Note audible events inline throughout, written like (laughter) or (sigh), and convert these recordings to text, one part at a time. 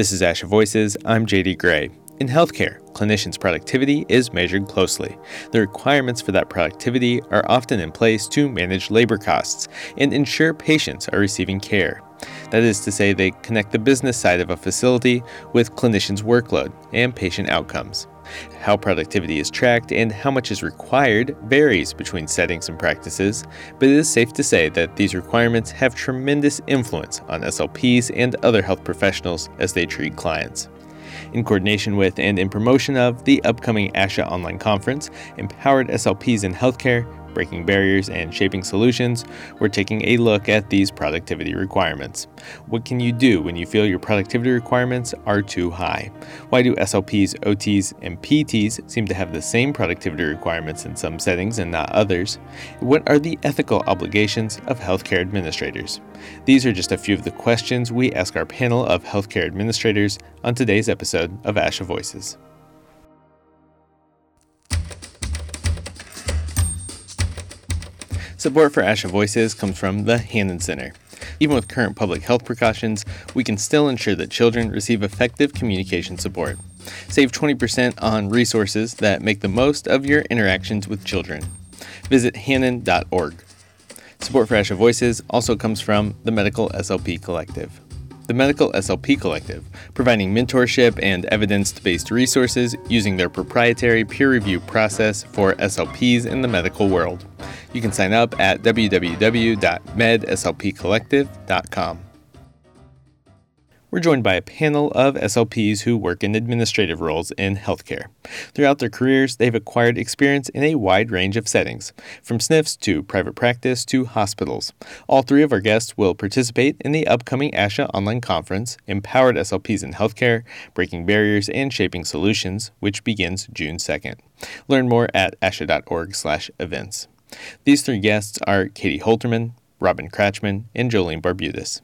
This is Asha Voices. I'm JD Gray. In healthcare, clinicians' productivity is measured closely. The requirements for that productivity are often in place to manage labor costs and ensure patients are receiving care. That is to say, they connect the business side of a facility with clinicians' workload and patient outcomes. How productivity is tracked and how much is required varies between settings and practices, but it is safe to say that these requirements have tremendous influence on SLPs and other health professionals as they treat clients. In coordination with and in promotion of the upcoming ASHA online conference, Empowered SLPs in Healthcare breaking barriers and shaping solutions, we're taking a look at these productivity requirements. What can you do when you feel your productivity requirements are too high? Why do SLPs, OTs, and PTs seem to have the same productivity requirements in some settings and not others? What are the ethical obligations of healthcare administrators? These are just a few of the questions we ask our panel of healthcare administrators on today's episode of ASHA Voices. Support for ASHA Voices comes from the Hanen Center. Even with current public health precautions, we can still ensure that children receive effective communication support. Save 20% on resources that make the most of your interactions with children. Visit hanen.org. Support for ASHA Voices also comes from the Medical SLP Collective the Medical SLP Collective, providing mentorship and evidence based resources using their proprietary peer review process for SLPs in the medical world. You can sign up at www.medslpcollective.com. We're joined by a panel of SLPs who work in administrative roles in healthcare. Throughout their careers, they've acquired experience in a wide range of settings, from SNFs to private practice to hospitals. All three of our guests will participate in the upcoming ASHA online conference, Empowered SLPs in Healthcare Breaking Barriers and Shaping Solutions, which begins June 2nd. Learn more at asha.org/slash events. These three guests are Katie Holterman, Robin Kratchman, and Jolene Barbudas.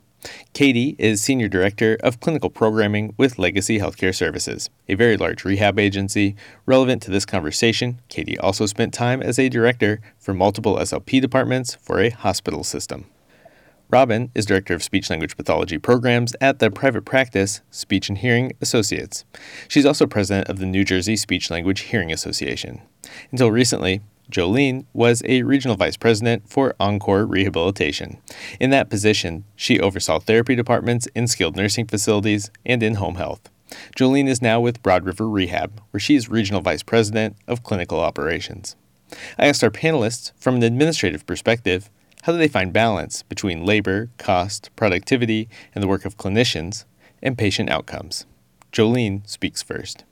Katie is Senior Director of Clinical Programming with Legacy Healthcare Services, a very large rehab agency. Relevant to this conversation, Katie also spent time as a director for multiple SLP departments for a hospital system. Robin is Director of Speech Language Pathology Programs at the private practice Speech and Hearing Associates. She's also president of the New Jersey Speech Language Hearing Association. Until recently, Jolene was a regional vice president for Encore Rehabilitation. In that position, she oversaw therapy departments in skilled nursing facilities and in home health. Jolene is now with Broad River Rehab, where she is regional vice president of clinical operations. I asked our panelists, from an administrative perspective, how do they find balance between labor, cost, productivity, and the work of clinicians, and patient outcomes? Jolene speaks first.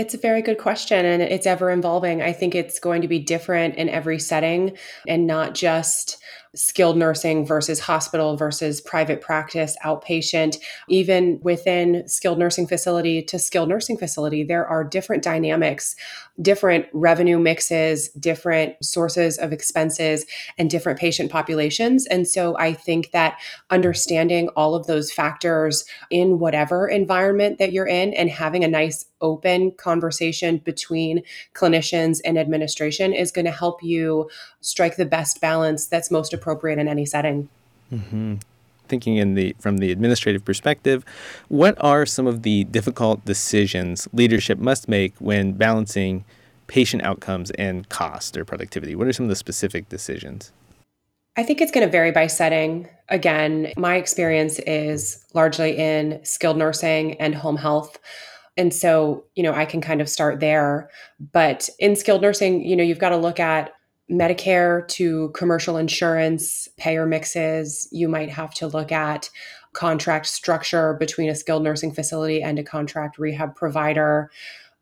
It's a very good question and it's ever evolving. I think it's going to be different in every setting and not just skilled nursing versus hospital versus private practice, outpatient, even within skilled nursing facility to skilled nursing facility, there are different dynamics, different revenue mixes, different sources of expenses, and different patient populations. And so I think that understanding all of those factors in whatever environment that you're in and having a nice open conversation between clinicians and administration is going to help you strike the best balance that's most appropriate in any setting. Mm-hmm. Thinking in the from the administrative perspective, what are some of the difficult decisions leadership must make when balancing patient outcomes and cost or productivity? What are some of the specific decisions? I think it's going to vary by setting. Again, my experience is largely in skilled nursing and home health. And so, you know, I can kind of start there. But in skilled nursing, you know, you've got to look at Medicare to commercial insurance, payer mixes. You might have to look at contract structure between a skilled nursing facility and a contract rehab provider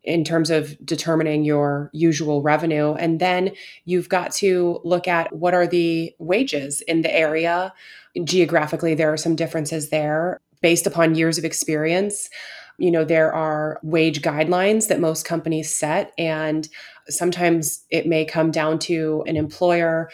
in terms of determining your usual revenue. And then you've got to look at what are the wages in the area. Geographically, there are some differences there based upon years of experience. You know, there are wage guidelines that most companies set, and sometimes it may come down to an employer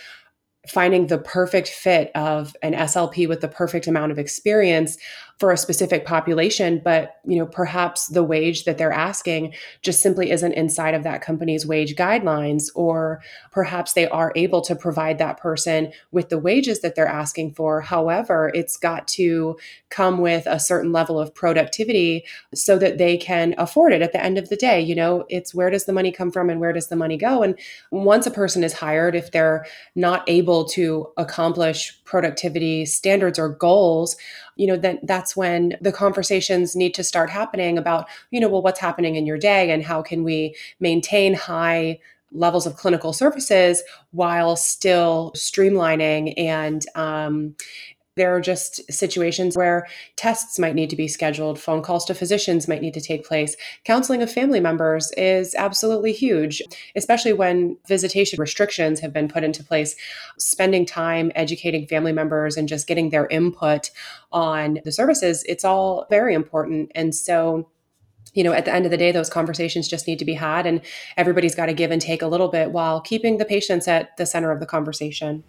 finding the perfect fit of an SLP with the perfect amount of experience for a specific population but you know perhaps the wage that they're asking just simply isn't inside of that company's wage guidelines or perhaps they are able to provide that person with the wages that they're asking for. However it's got to come with a certain level of productivity so that they can afford it at the end of the day. You know it's where does the money come from and where does the money go? And once a person is hired if they're not able to accomplish productivity standards or goals you know then that's when the conversations need to start happening about you know well what's happening in your day and how can we maintain high levels of clinical services while still streamlining and um, there are just situations where tests might need to be scheduled, phone calls to physicians might need to take place. Counseling of family members is absolutely huge, especially when visitation restrictions have been put into place. Spending time educating family members and just getting their input on the services, it's all very important. And so, you know, at the end of the day, those conversations just need to be had, and everybody's got to give and take a little bit while keeping the patients at the center of the conversation.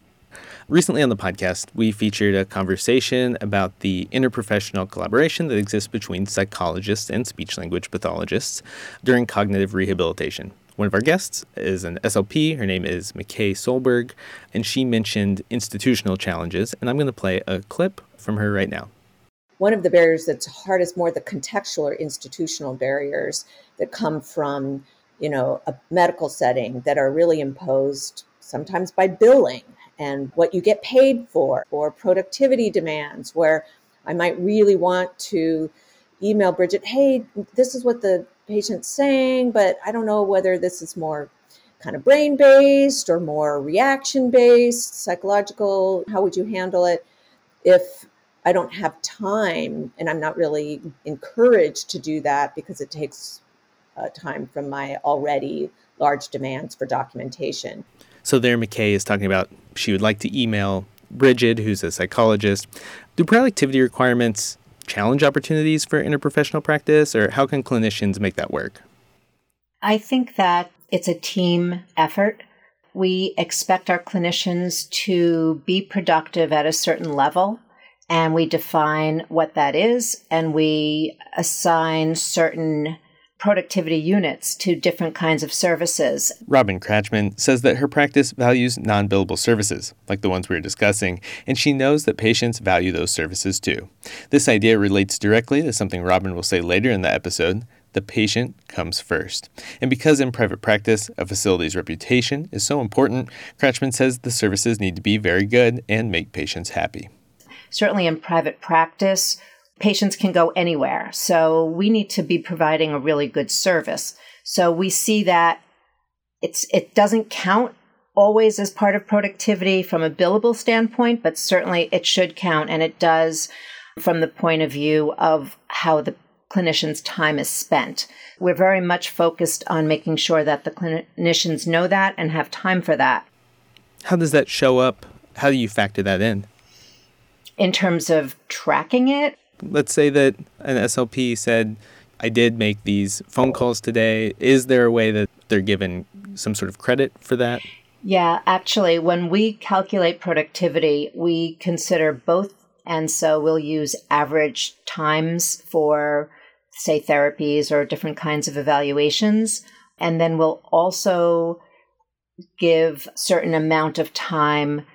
Recently on the podcast, we featured a conversation about the interprofessional collaboration that exists between psychologists and speech language pathologists during cognitive rehabilitation. One of our guests is an SLP. Her name is McKay Sohlberg, and she mentioned institutional challenges. And I'm going to play a clip from her right now. One of the barriers that's hard is more the contextual or institutional barriers that come from, you know, a medical setting that are really imposed sometimes by billing and what you get paid for, or productivity demands, where I might really want to email Bridget, hey, this is what the patient's saying, but I don't know whether this is more kind of brain based or more reaction based, psychological. How would you handle it if I don't have time and I'm not really encouraged to do that because it takes uh, time from my already large demands for documentation? So there, McKay is talking about she would like to email Bridget, who's a psychologist. Do productivity requirements challenge opportunities for interprofessional practice, or how can clinicians make that work? I think that it's a team effort. We expect our clinicians to be productive at a certain level, and we define what that is, and we assign certain productivity units to different kinds of services. Robin Kratchman says that her practice values non billable services, like the ones we are discussing, and she knows that patients value those services too. This idea relates directly to something Robin will say later in the episode. The patient comes first. And because in private practice, a facility's reputation is so important, Kratchman says the services need to be very good and make patients happy. Certainly in private practice, patients can go anywhere. So we need to be providing a really good service. So we see that it's it doesn't count always as part of productivity from a billable standpoint, but certainly it should count and it does from the point of view of how the clinician's time is spent. We're very much focused on making sure that the clinicians know that and have time for that. How does that show up? How do you factor that in? In terms of tracking it, let's say that an SLP said, I did make these phone calls today. Is there a way that they're given some sort of credit for that? Yeah, actually, when we calculate productivity, we consider both. And so we'll use average times for, say, therapies or different kinds of evaluations. And then we'll also give certain amount of time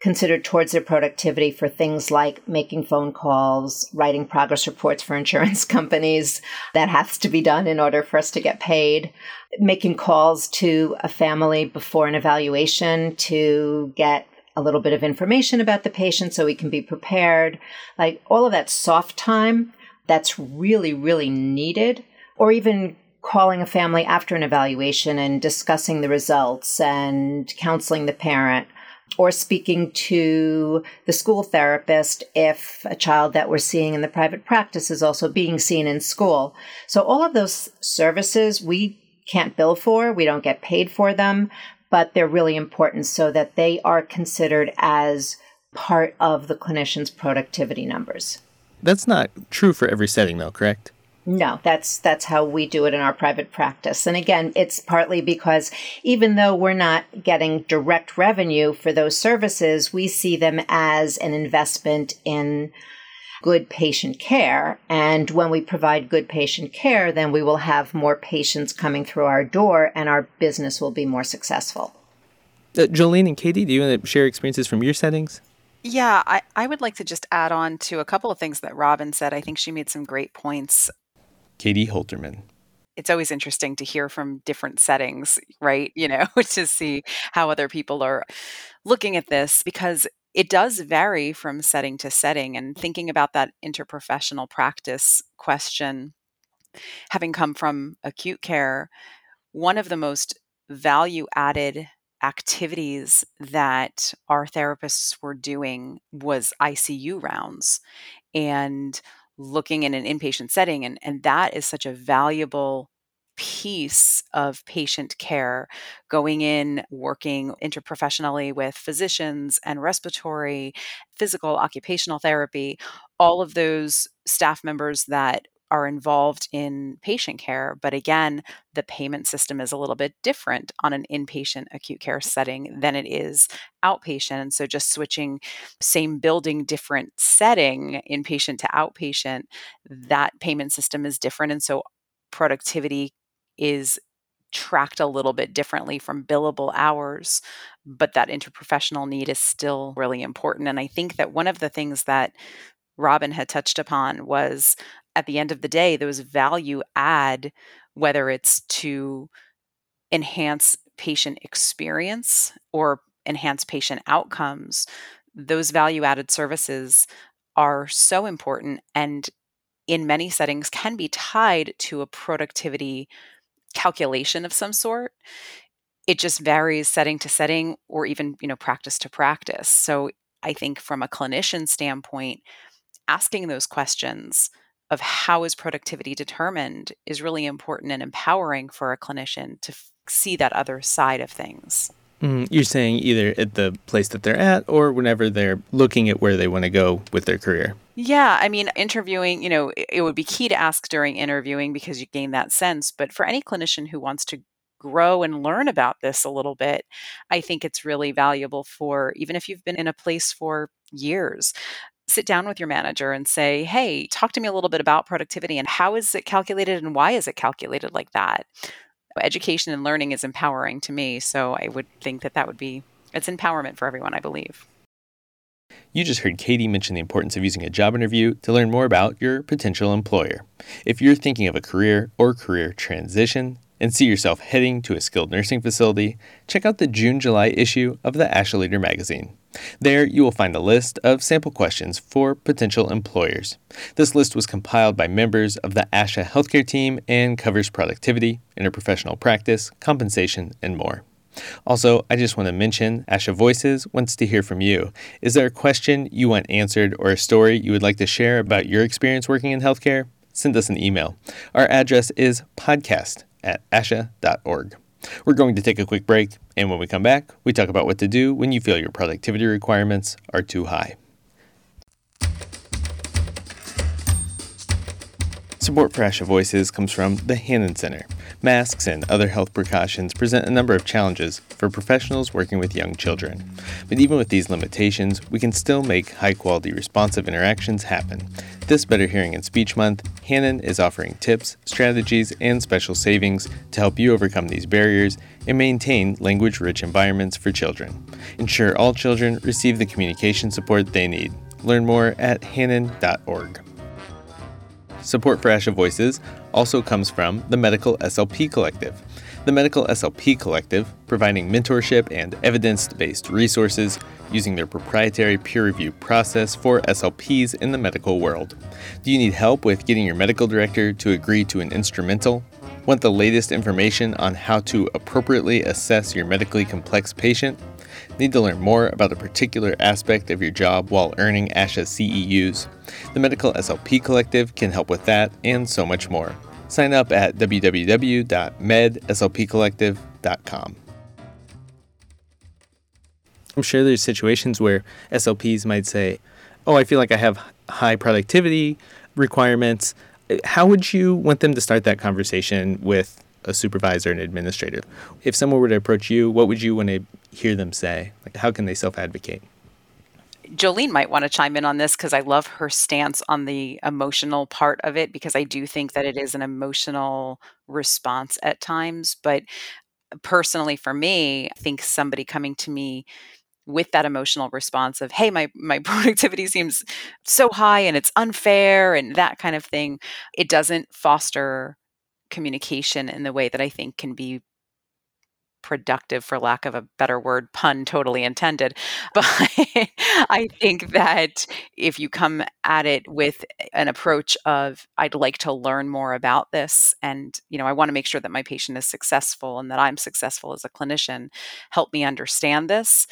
considered towards their productivity for things like making phone calls, writing progress reports for (laughs) insurance companies. That has to be done in order for us to get paid. Making calls to a family before an evaluation to get a little bit of information about the patient so we can be prepared. Like all of that soft time that's really, really needed. Or even calling a family after an evaluation and discussing the results and counseling the parent or speaking to the school therapist if a child that we're seeing in the private practice is also being seen in school. So all of those services we can't bill for, we don't get paid for them, but they're really important so that they are considered as part of the clinician's productivity numbers. That's not true for every setting though, correct? No, that's that's how we do it in our private practice. And again, it's partly because even though we're not getting direct revenue for those services, we see them as an investment in good patient care. And when we provide good patient care, then we will have more patients coming through our door and our business will be more successful. Uh, Jolene and Katie, do you want to share experiences from your settings? Yeah, I, I would like to just add on to a couple of things that Robin said. I think she made some great points. Katie Holterman. It's always interesting to hear from different settings, right? You know, (laughs) to see how other people are looking at this because it does vary from setting to setting. And thinking about that interprofessional practice question, having come from acute care, one of the most value added activities that our therapists were doing was ICU rounds and looking in an inpatient setting. And, and that is such a valuable piece of patient care, going in, working interprofessionally with physicians and respiratory, physical, occupational therapy, all of those staff members that are involved in patient care. But again, the payment system is a little bit different on an inpatient acute care setting than it is outpatient. And so just switching same building, different setting, inpatient to outpatient, that payment system is different. And so productivity is tracked a little bit differently from billable hours, but that interprofessional need is still really important. And I think that one of the things that Robin had touched upon was at the end of the day, those value add, whether it's to enhance patient experience or enhance patient outcomes, those value added services are so important and in many settings can be tied to a productivity calculation of some sort. It just varies setting to setting or even you know practice to practice. So i think from a clinician standpoint asking those questions of how is productivity determined is really important and empowering for a clinician to f- see that other side of things Mm, you're saying either at the place that they're at or whenever they're looking at where they want to go with their career. Yeah, I mean, interviewing, you know, it would be key to ask during interviewing because you gain that sense. But for any clinician who wants to grow and learn about this a little bit, I think it's really valuable for even if you've been in a place for years. Sit down with your manager and say, Hey, talk to me a little bit about productivity and how is it calculated and why is it calculated like that? education and learning is empowering to me. So I would think that that would be, it's empowerment for everyone, I believe. You just heard Katie mention the importance of using a job interview to learn more about your potential employer. If you're thinking of a career or career transition, and see yourself heading to a skilled nursing facility, check out the June July issue of the ASHA Leader magazine. There, you will find a list of sample questions for potential employers. This list was compiled by members of the ASHA healthcare team and covers productivity, interprofessional practice, compensation, and more. Also, I just want to mention ASHA Voices wants to hear from you. Is there a question you want answered or a story you would like to share about your experience working in healthcare? Send us an email. Our address is podcast at asha.org. We're going to take a quick break, and when we come back, we talk about what to do when you feel your productivity requirements are too high. Support for ASHA Voices comes from the Hanen Center. Masks and other health precautions present a number of challenges for professionals working with young children. But even with these limitations, we can still make high quality responsive interactions happen. This Better Hearing and Speech Month, Hanen is offering tips, strategies, and special savings to help you overcome these barriers and maintain language rich environments for children. Ensure all children receive the communication support they need. Learn more at hanen.org. Support for ASHA Voices also comes from the Medical SLP Collective. The Medical SLP Collective, providing mentorship and evidence based resources using their proprietary peer review process for SLPs in the medical world. Do you need help with getting your medical director to agree to an instrumental? Want the latest information on how to appropriately assess your medically complex patient? Need to learn more about a particular aspect of your job while earning ASHA CEUs? The Medical SLP Collective can help with that and so much more. Sign up at www.medslpcollective.com. I'm sure there's situations where SLPs might say, Oh, I feel like I have high productivity requirements. How would you want them to start that conversation with a supervisor and administrator? If someone were to approach you, what would you want to hear them say? Like, how can they self advocate? Jolene might want to chime in on this because I love her stance on the emotional part of it because I do think that it is an emotional response at times. But personally, for me, I think somebody coming to me with that emotional response of hey my my (laughs) productivity seems so high and it's unfair and that kind of thing it doesn't foster communication in the way that i think can be productive for lack of a better word pun totally intended (laughs) but i think that if you come at it with an approach of i'd like to learn more about this and you know i want to make sure that my patient is successful and that i'm successful as a clinician help me understand this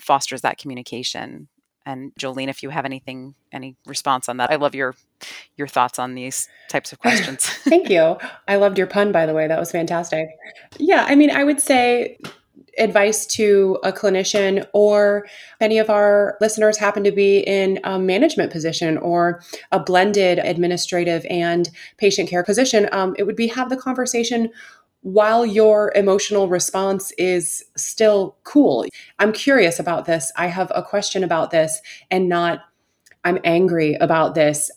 fosters that communication and Jolene, if you have anything, any response on that, I love your your thoughts on these types of (laughs) questions. (laughs) Thank you. I loved your pun, by the way. That was fantastic. Yeah, I mean, I would say advice to a clinician or any of our listeners happen to be in a management position or a blended administrative and patient care position, um, it would be have the conversation while your emotional response is still cool. I'm curious about this. I have a question about this and not, I'm angry about this.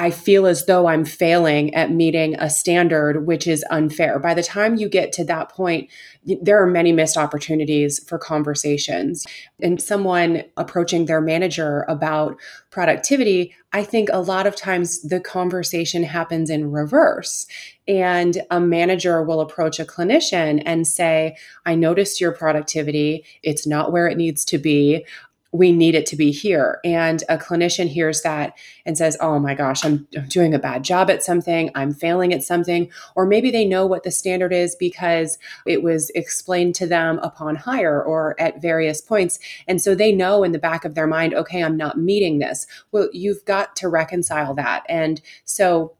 I feel as though I'm failing at meeting a standard which is unfair. By the time you get to that point, there are many missed opportunities for conversations. And someone approaching their manager about productivity, I think a lot of times the conversation happens in reverse. And a manager will approach a clinician and say, I noticed your productivity. It's not where it needs to be we need it to be here. And a clinician hears that and says, Oh my gosh, I'm, doing a bad job at something. I'm failing at something. Or maybe they know what the standard is because it was explained to them upon hire or at various points. And so they know in the back of their mind, okay, I'm not meeting this. Well, you've got to reconcile that. And so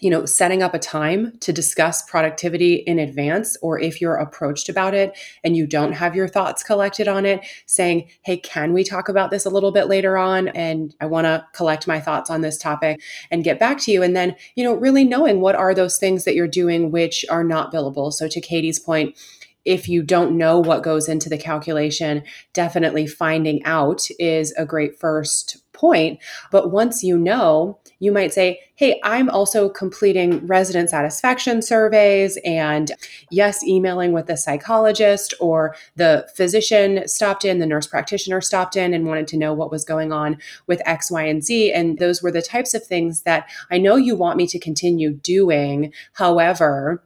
you know, setting up a time to discuss productivity in advance, or if you're approached about it and you don't have your thoughts collected on it, saying, Hey, can we talk about this a little bit later on? And I want to collect my thoughts on this topic and get back to you. And then, you know, really knowing what are those things that you're doing which are not billable. So, to Katie's point, if you don't know what goes into the calculation, definitely finding out is a great first point. But once you know, you might say, Hey, I'm also completing resident satisfaction surveys and yes, emailing with the psychologist or the physician stopped in, the nurse practitioner stopped in and wanted to know what was going on with X, Y, and Z. And those were the types of things that I know you want me to continue doing. However,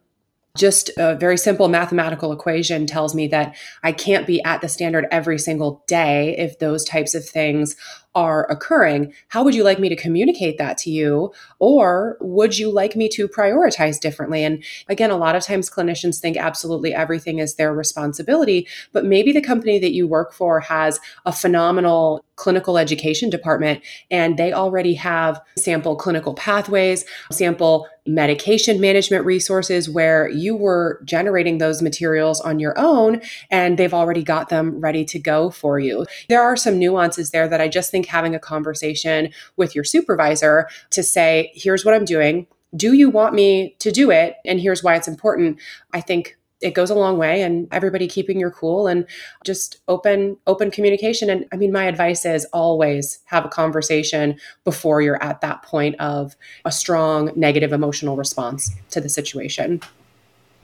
just a very simple mathematical equation tells me that I can't be at the standard every single day if those types of things are occurring. How would you like me to communicate that to you? Or would you like me to prioritize differently? And again, a lot of times clinicians think absolutely everything is their responsibility, but maybe the company that you work for has a phenomenal clinical education department and they already have sample clinical pathways, sample medication management resources where you were generating those materials on your own and they've already got them ready to go for you. There are some nuances there that I just think having a conversation with your supervisor to say, here's what I'm doing. Do you want me to do it? And here's why it's important. I think it goes a long way and everybody keeping your cool and just open open communication. And i mean my advice is always have a conversation before you're at that point of a strong negative emotional response to the situation.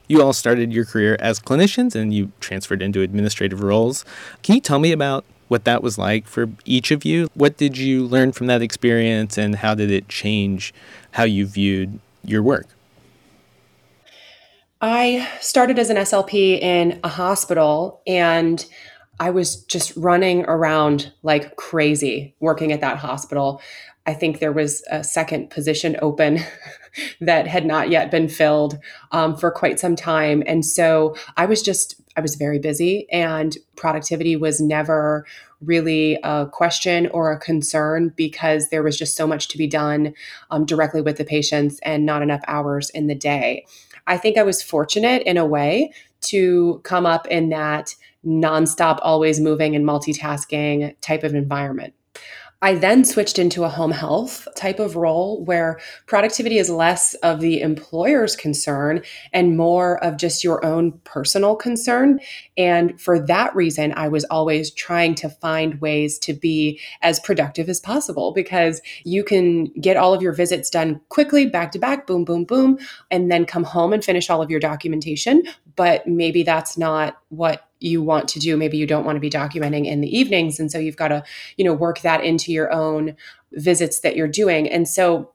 You all started your career as clinicians and you transferred into administrative roles. Can you tell me about what that was like for each of you? What did you learn from that experience and how did it change how you viewed your work I started as an SLP in a hospital and I was just running around like crazy working at that hospital. I think there was a second position open (laughs) that had not yet been filled um, for quite some time. And so I was just, I was very busy and productivity was never really a question or a concern because there was just so much to be done um, directly with the patients and not enough hours in the day. I think I was fortunate in a way to come up in that nonstop, always moving and multitasking type of environment. I then switched into a home health type of role where productivity is less of the employer's concern and more of just your own personal concern. And for that reason, I was always trying to find ways to be as productive as possible because you can get all of your visits done quickly, back to back, boom, boom, boom, and then come home and finish all of your documentation. But maybe that's not what you want to do. Maybe you don't want to be documenting in the evenings. And so you've got to you know work that into your own visits that you're doing. And so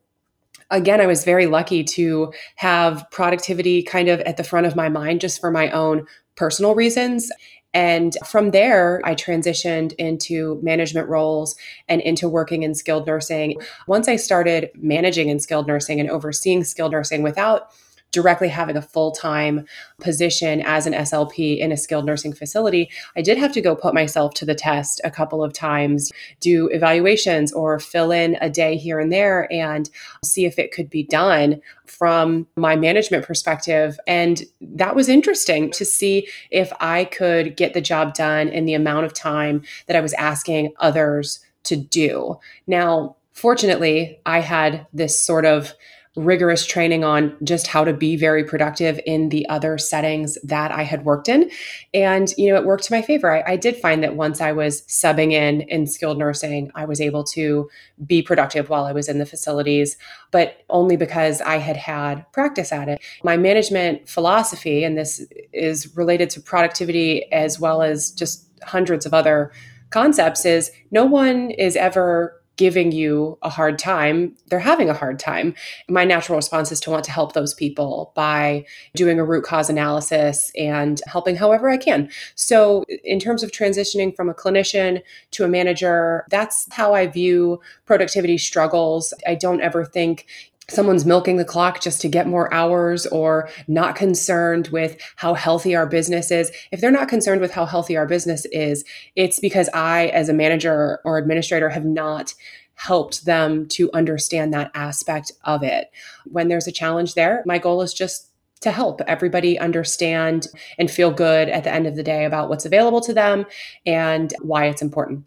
again i was very lucky to have productivity kind of at the front of my mind just for my own personal reasons. And from there, I transitioned into management roles and into working in skilled nursing. Once I started managing in skilled nursing and overseeing skilled nursing without directly having a full time position as an SLP in a skilled nursing facility, I did have to go put myself to the test a couple of times, do evaluations or fill in a day here and there and see if it could be done from my management perspective. And that was interesting to see if I could get the job done in the amount of time that I was asking others to do. Now, fortunately, I had this sort of rigorous training on just how to be very productive in the other settings that I had worked in. And, you know, it worked to my favor. I, I, did find that once I was subbing in in skilled nursing, I was able to be productive while I was in the facilities, but only because I had had practice at it. My management philosophy, and this is related to productivity as well as just hundreds of other concepts, is no one is ever giving you a hard time, they're having a hard time. My natural response is to want to help those people by doing a root cause analysis and helping however I can. So, in terms of transitioning from a clinician to a manager, that's how I view productivity struggles. I don't ever think someone's milking the clock just to get more hours or not concerned with how healthy our business is. If they're not concerned with how healthy our business is, it's because I, as a manager or administrator, have not helped them to understand that aspect of it. When there's a challenge there, my goal is just to help everybody understand and feel good at the end of the day about what's available to them and why it's important.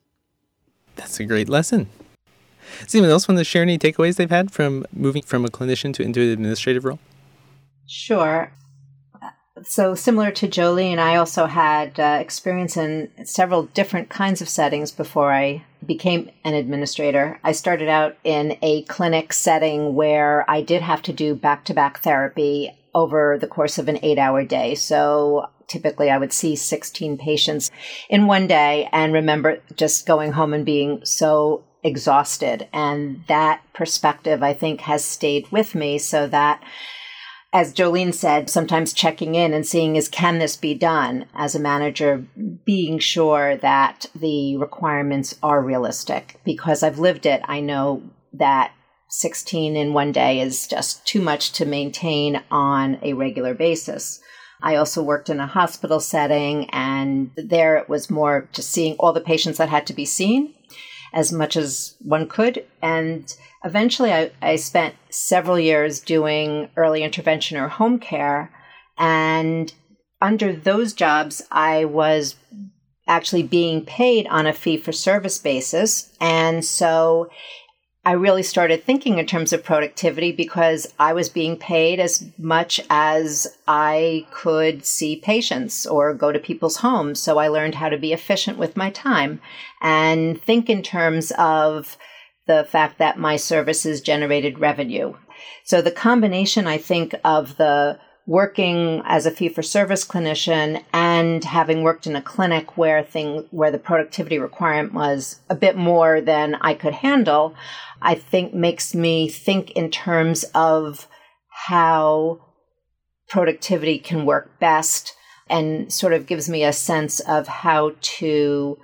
That's a great lesson. Does anyone else want to share any takeaways they've had from moving from a clinician to into an administrative role? Sure. So, similar to Jolene, I also had uh, experience in several different kinds of settings before I became an administrator. I started out in a clinic setting where I did have to do back to back therapy over the course of an eight hour day. So, typically I would see 16 patients in one day and remember just going home and being so exhausted. And that perspective, I think, has stayed with me so that, as Jolene said, sometimes checking in and seeing is can this be done as a manager, being sure that the requirements are realistic. Because I've lived it, I know that 16 in one day is just too much to maintain on a regular basis. I also worked in a hospital setting, and there it was more just seeing all the patients that had to be seen as much as one could. And eventually, I, I spent several years doing early intervention or home care. And under those jobs, I was actually being paid on a fee for service basis. And so I really started thinking in terms of productivity because I was being paid as much as I could see patients or go to people's homes. So I learned how to be efficient with my time and think in terms of the fact that my services generated revenue. So the combination, I think, of the working as a fee for service clinician and having worked in a clinic where thing where the productivity requirement was a bit more than I could handle, I think makes me think in terms of how productivity can work best and sort of gives me a sense of how to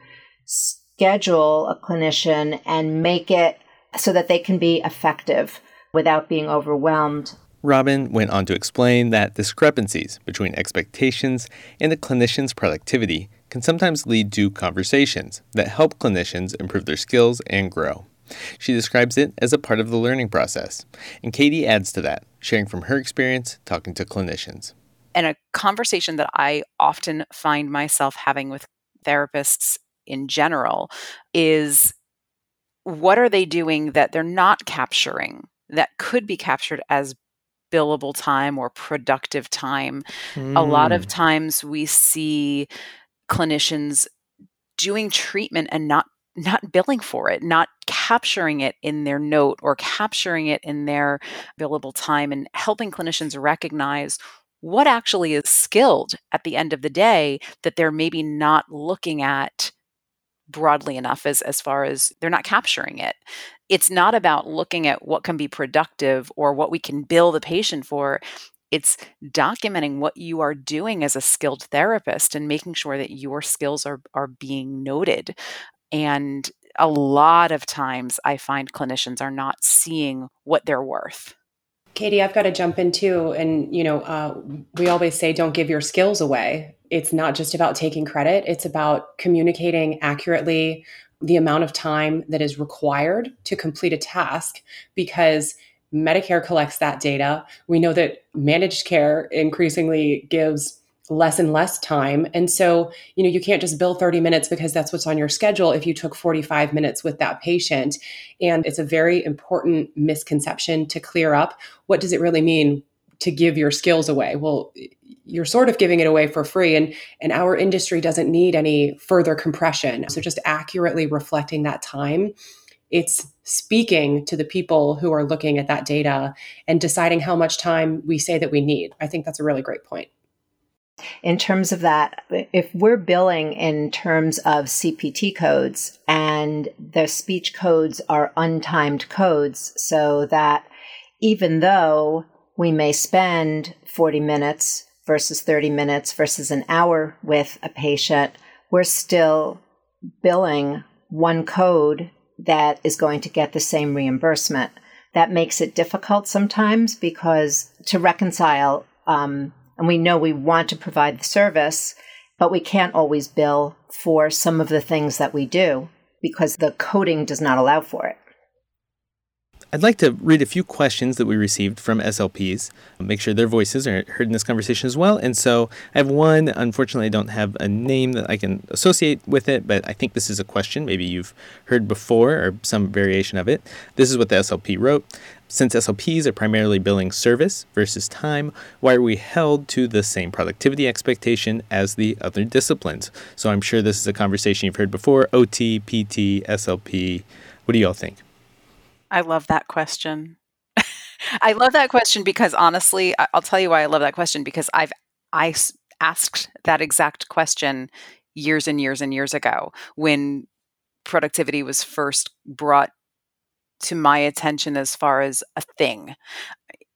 schedule a clinician and make it so that they can be effective without being overwhelmed Robin went on to explain that discrepancies between expectations and a clinician's productivity can sometimes lead to conversations that help clinicians improve their skills and grow. She describes it as a part of the learning process, and Katie adds to that, sharing from her experience talking to clinicians. And a conversation that I often find myself having with therapists in general is what are they doing that they're not capturing that could be captured as billable time or productive time. Mm. A lot of hmm. times we see clinicians doing treatment and not not billing for it, not capturing it in their note or capturing it in their billable time and helping clinicians recognize what actually is skilled at the end of the day that they're maybe not looking at broadly enough as as far as they're not capturing it. It's not about looking at what can be productive or what we can bill the patient for. It's documenting what you are doing as a skilled therapist and making sure that your skills are are being noted. And a lot of times i find clinicians are not seeing what they're worth. Katie i've got to jump in too and you know uh, we always say don't give your skills away it's not just about taking credit it's about communicating accurately the amount of time that is required to complete a task because Medicare collects that data. We know that managed care increasingly gives less and less time. And so, you know, you can't just bill 30 minutes because that's what's on your schedule if you took 45 minutes with that patient. And it's a very important misconception to clear up. What does it really mean to give your skills away? Well, you're sort of giving it away for free and and our industry doesn't need any further compression. So just accurately reflecting that time it's speaking to the people who are looking at that data and deciding how much time we say that we need. I think that's a really great point. In terms of that, if we're billing in terms of CPT codes and the speech codes are untimed codes, so that even though we may spend 40 minutes versus 30 minutes versus an hour with a patient, we're still billing one code that is going to get the same reimbursement. That makes it difficult sometimes because to reconcile, um, and we know we want to provide the service, but we can't always bill for some of the things that we do because the coding does not allow for it. I'd like to read a few questions that we received from SLPs, make sure their voices are heard in this conversation as well. And so I have one, unfortunately, I don't have a name that I can associate with it, but I think this is a question maybe you've heard before or some variation of it. This is what the SLP wrote. Since SLPs are primarily billing service versus time, why are we held to the same productivity expectation as the other disciplines? So I'm sure this is a conversation you've heard before OT, PT, SLP. What do y'all think? I love that question. I love that question because honestly, I'll tell you why I love that question because I've I asked that exact question years and years and years ago when productivity was first brought to my attention as far as a thing.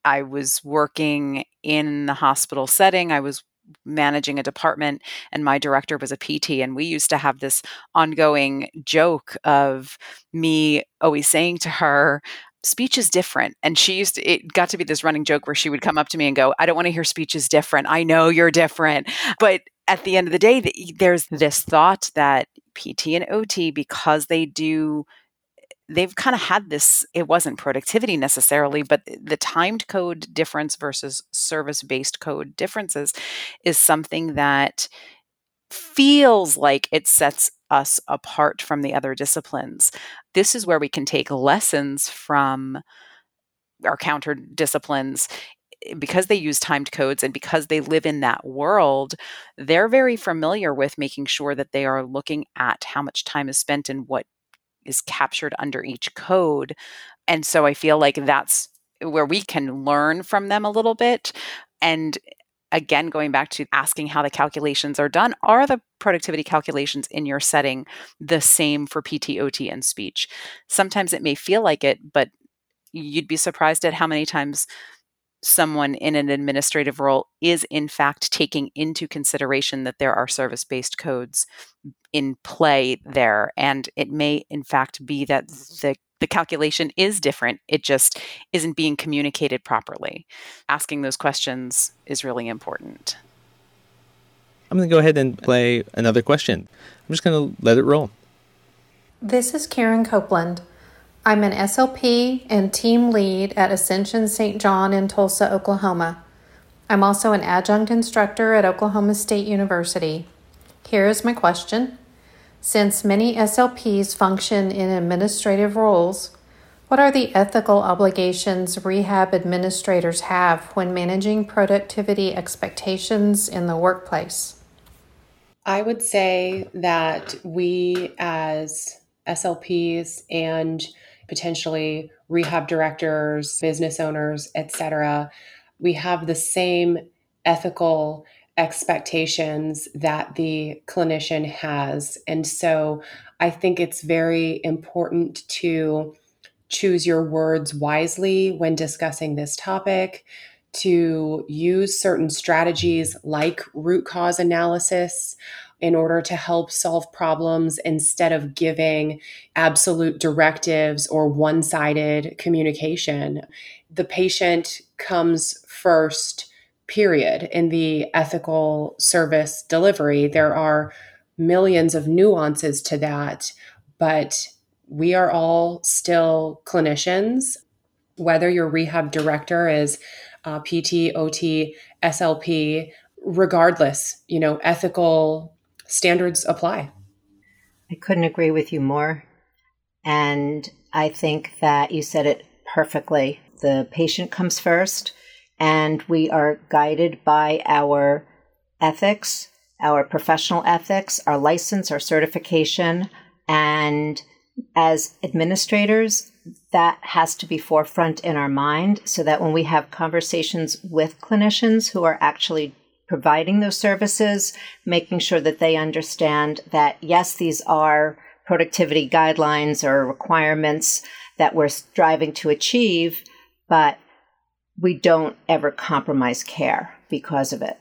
I was working in the hospital setting. I was managing a department and my director was a PT and we used to have this ongoing joke of me always saying to her speech is different. And she used to, it got to be this running joke where she would come up to me and go I don't want to hear speech is different. I know you're different. But at the end of the day there's this thought that PT and OT because they do they've kind of had this it wasn't productivity necessarily but the timed code difference versus service based code differences is something that feels like it sets us apart from the other disciplines. This is where we can take lessons from our counter disciplines eh, because they use timed codes and because they live in that world, they're very familiar with making sure that they are looking at how much time is spent and what is captured under each code. And so I feel like that's where we can learn from them a little bit. And again, going back to asking how the calculations are done, are the productivity calculations in your setting the same for PTOT and speech? Sometimes it may feel like it, but you'd be surprised at how many times someone in an administrative role is in fact taking into consideration that there are service based codes in play there. And it may in fact be that the the calculation is different it just isn't being communicated properly. Asking those questions is really important. I'm going to go ahead and play another question. I'm just going to let it roll. This is karen copeland I'm an SLP and team lead at Ascension St. John in Tulsa, Oklahoma. I'm also an adjunct instructor at Oklahoma State University. Here is my question Since many SLPs function in administrative roles, what are the ethical obligations rehab administrators have when managing productivity expectations in the workplace? I would say that we, as SLPs and potentially rehab directors, business owners, etc., we have the same ethical expectations that the clinician has. And so I think it's very important to choose your words wisely when discussing this topic, to use certain strategies like root cause analysis in order to help solve problems instead of giving absolute directives or one sided communication. The patient comes first period in the ethical service delivery. There are millions of nuances to that, but we are all still clinicians. Whether your rehab director is uh, PT, OT, SLP, regardless, you know, ethical standards apply. I couldn't agree with you more. And I think that you said it perfectly. The patient comes first and we are guided by our ethics, our professional ethics, our license, our certification, and as administrators, that has to be forefront in our mind so that when we have conversations with clinicians who are actually providing those services, making sure that they understand that yes, these are productivity guidelines or requirements that we're striving to achieve, but we don't ever compromise care because of it.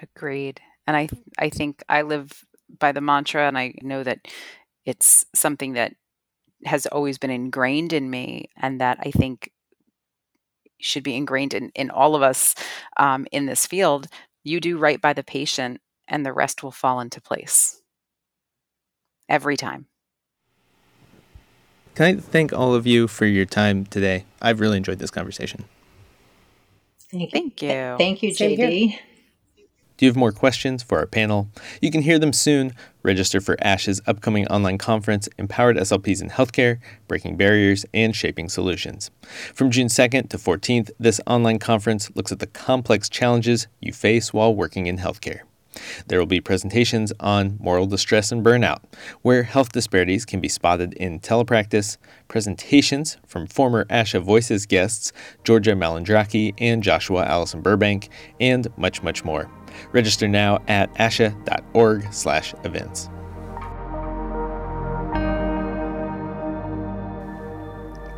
Agreed. And I I think I live by the mantra and I know that it's something that has always been ingrained in me and that I think should be ingrained in, in all of us um, in this field. You do right by the patient and the rest will fall into place every time. Can I thank all of you for your time today? I've really enjoyed this conversation. Thank you. Thank you. Thank you, JD. Do you have more questions for our panel? You can hear them soon. Register for ASHA's upcoming online conference, Empowered SLPs in Healthcare Breaking Barriers and Shaping Solutions. From June 2nd to 14th, this online conference looks at the complex challenges you face while working in healthcare. There will be presentations on moral distress and burnout, where health disparities can be spotted in telepractice, presentations from former ASHA Voices guests Georgia Malandraki and Joshua Allison Burbank, and much, much more. Register now at asha.org/events.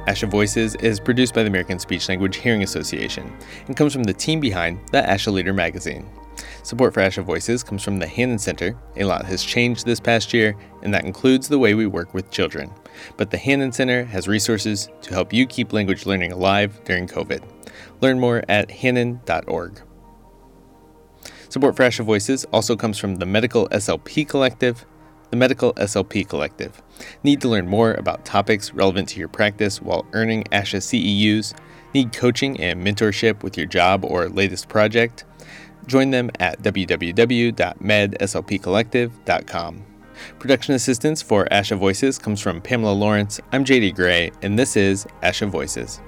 ASHA Voices is produced by the American Speech Language Hearing Association and comes from the team behind the ASHA Leader magazine. Support for ASHA Voices comes from the Hanen Center. A lot has changed this past year, and that includes the way we work with children. But the Hanen Center has resources to help you keep language learning alive during COVID. Learn more at hanen.org. Support for ASHA Voices also comes from the Medical SLP Collective. The Medical SLP Collective. Need to learn more about topics relevant to your practice while earning ASHA CEUs? Need coaching and mentorship with your job or latest project? Join them at www.medslpcollective.com. Production assistance for ASHA Voices comes from Pamela Lawrence. I'm JD Gray, and this is ASHA Voices.